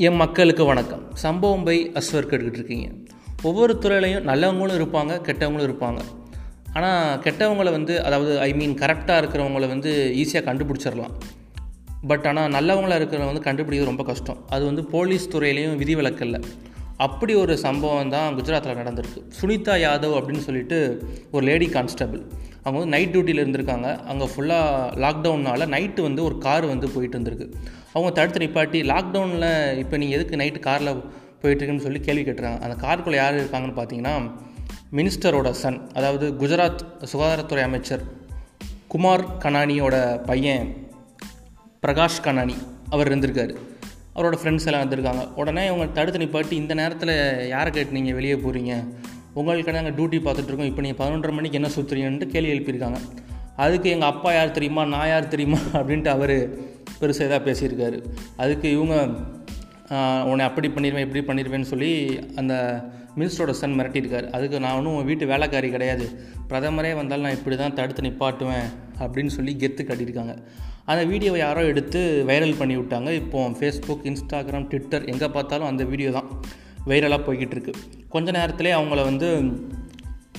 என் மக்களுக்கு வணக்கம். சம்பவம் பை அஸ்வர் கேட்டுக்கிட்டு இருக்கீங்க. ஒவ்வொரு துறையிலையும் நல்லவங்களும் இருப்பாங்க கெட்டவங்களும் இருப்பாங்க. ஆனால் கெட்டவங்களை வந்து அதாவது ஐ மீன் கரெக்டாக இருக்கிறவங்கள வந்து ஈஸியாக கண்டுபிடிச்சிடலாம். பட் ஆனால் நல்லவங்களாக இருக்கிறவங்க வந்து கண்டுபிடிக்கிறது ரொம்ப கஷ்டம். அது வந்து போலீஸ் துறையிலையும் விதிவிலக்கல்ல. அப்படி ஒரு சம்பவம் தான் குஜராத்தில் நடந்திருக்கு. சுனிதா யாதவ் அப்படின்னு சொல்லிட்டு ஒரு லேடி கான்ஸ்டபிள். அவங்க வந்து நைட் டியூட்டியில் இருந்திருக்காங்க. அங்கே ஃபுல்லாக லாக்டவுனால் நைட்டு வந்து ஒரு கார் வந்து போயிட்டு இருந்திருக்கு. அவங்க தடுத்து நிப்பாட்டி லாக்டவுனில் இப்போ நீங்கள் எதுக்கு நைட்டு காரில் போயிட்டுருக்குன்னு சொல்லி கேள்வி கேட்டுறாங்க. அந்த காருக்குள்ளே யார் இருக்காங்கன்னு பார்த்தீங்கன்னா மினிஸ்டரோட சன் அதாவது குஜராத் சுகாதாரத்துறை அமைச்சர் குமார் கனானியோட பையன் பிரகாஷ் கனானி அவர் இருந்திருக்காரு. அவரோட ஃப்ரெண்ட்ஸ் எல்லாம் வந்திருக்காங்க உடனே இவங்க தடுத்து நிப்பாட்டி இந்த நேரத்தில் யாரை கேட்டு நீங்கள் வெளியே போகிறீங்க உங்களுக்கு நாங்கள் டியூட்டி பார்த்துட்ருக்கோம். இப்போ நீங்கள் பதினொன்றரை மணிக்கு என்ன சுற்றுறீங்கன்ட்டு கேள்வி எழுப்பியிருக்காங்க. அதுக்கு எங்கள் அப்பா யார் தெரியுமா நான் யார் தெரியுமா அப்படின்ட்டு அவர் பெருசாக இதாக பேசியிருக்காரு. அதுக்கு இவங்க உன்னை அப்படி பண்ணிடுவேன் இப்படி பண்ணிடுவேன்னு சொல்லி அந்த மினிஸ்டரோட சன் மிரட்டியிருக்காரு. அதுக்கு நான் ஒன்றும் வீட்டு வேலைக்காரி கிடையாது. பிரதமரே வந்தாலும் நான் இப்படி தான் தடுத்து நிப்பாட்டுவேன் அப்படின்னு சொல்லி கெத்து கட்டியிருக்காங்க. அந்த வீடியோவை யாரோ எடுத்து வைரல் பண்ணி விட்டாங்க இப்போ ஃபேஸ்புக் இன்ஸ்டாகிராம் ட்விட்டர் எங்கே பார்த்தாலும் அந்த வீடியோ தான். வைரலாக போய்கிட்டு இருக்கு கொஞ்ச நேரத்திலே அவங்கள வந்து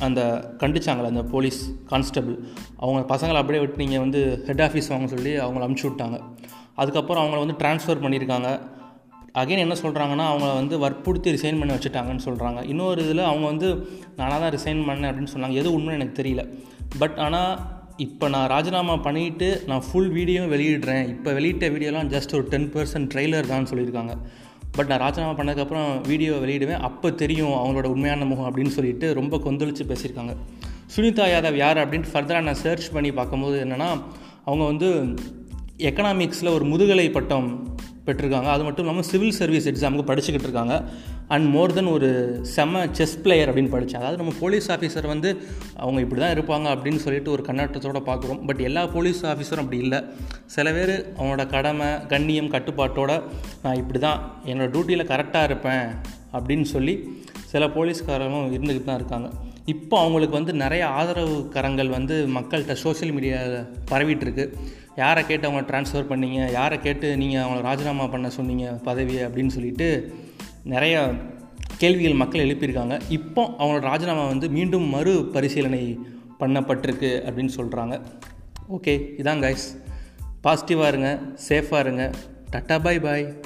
அந்த கண்டிச்சாங்களே அந்த போலீஸ் கான்ஸ்டபிள் அவங்க பசங்களை அப்படியே விட்டு நீங்கள் வந்து ஹெட் ஆஃபீஸ் வாங்க சொல்லி அவங்கள அமுச்சு விட்டாங்க. அதுக்கப்புறம் அவங்கள வந்து ட்ரான்ஸ்ஃபர் பண்ணியிருக்காங்க. அகைன் என்ன சொல்கிறாங்கன்னா அவங்கள வந்து வற்புறுத்தி ரிசைன் பண்ணி வச்சுட்டாங்கன்னு சொல்கிறாங்க இன்னொரு இதில் அவங்க வந்து நானாக தான் ரிசைன் பண்ணேன் அப்படின்னு சொன்னாங்க. எது உண்மை எனக்கு தெரியல. பட் ஆனால் இப்போ நான் ராஜினாமா பண்ணிவிட்டு நான் ஃபுல் வீடியோ வெளியிடுறேன். இப்போ வெளியிட்ட வீடியோலாம் ஜஸ்ட் ஒரு டென் பர்சன்ட் ட்ரெய்லர் தான் சொல்லியிருக்காங்க. பட் நான் ராஜினாமா பண்ணதுக்கப்புறம் வீடியோ வெளியிடுவேன். அப்போ தெரியும் அவங்களோட உண்மையான முகம் அப்படின்னு சொல்லிட்டு ரொம்ப கொந்தளித்து பேசியிருக்காங்க. சுனிதா யாதவ் யார் அப்படின்ட்டு ஃபர்தராக நான் சர்ச் பண்ணி பார்க்கும்போது என்னென்னா அவங்க வந்து எக்கனாமிக்ஸில் ஒரு முதுகலை பட்டம் பெற்றிருக்காங்க. அது மட்டும் இல்லாமல் சிவில் சர்வீஸ் எக்ஸாமுக்கு படிச்சுக்கிட்டு இருக்காங்க. அண்ட் மோர் தென் ஒரு செம்ம செஸ் பிளேயர் அப்படின்னு படித்தேன் அதாவது நம்ம போலீஸ் ஆஃபீஸர் வந்து அவங்க இப்படி தான் இருப்பாங்க அப்படின்னு சொல்லிட்டு ஒரு கண்ணாட்டத்தோடு பார்க்குறோம். பட் எல்லா போலீஸ் ஆஃபீஸரும் அப்படி இல்லை. சில பேர் அவனோட கடமை கண்ணியம் கட்டுப்பாட்டோட நான் இப்படி தான் என்னோடய டியூட்டியில் கரெக்டாக இருப்பேன் அப்படின்னு சொல்லி சில போலீஸ்காரங்களும் இருந்துக்கிட்டு தான் இருக்காங்க. இப்போ அவங்களுக்கு வந்து நிறைய ஆதரவு கரங்கள் வந்து மக்கள்கிட்ட சோஷியல் மீடியாவில் பரவிட்டுருக்கு யாரை கேட்டு அவங்க ட்ரான்ஸ்ஃபர் பண்ணீங்க? யாரை கேட்டு நீங்கள் அவங்கள ராஜினாமா பண்ண சொன்னீங்க? பதவியை அப்படின்னு சொல்லிட்டு நிறைய கேள்விகள் மக்கள் எழுப்பியிருக்காங்க. இப்போ அவங்களோட ராஜினாமா வந்து மீண்டும் மறு பரிசீலனை பண்ணப்பட்டிருக்கு அப்படின்னு சொல்கிறாங்க ஓகே இதான் கைஸ் பாசிட்டிவாக இருங்க சேஃபாக இருங்க. டட்டா பாய் பாய்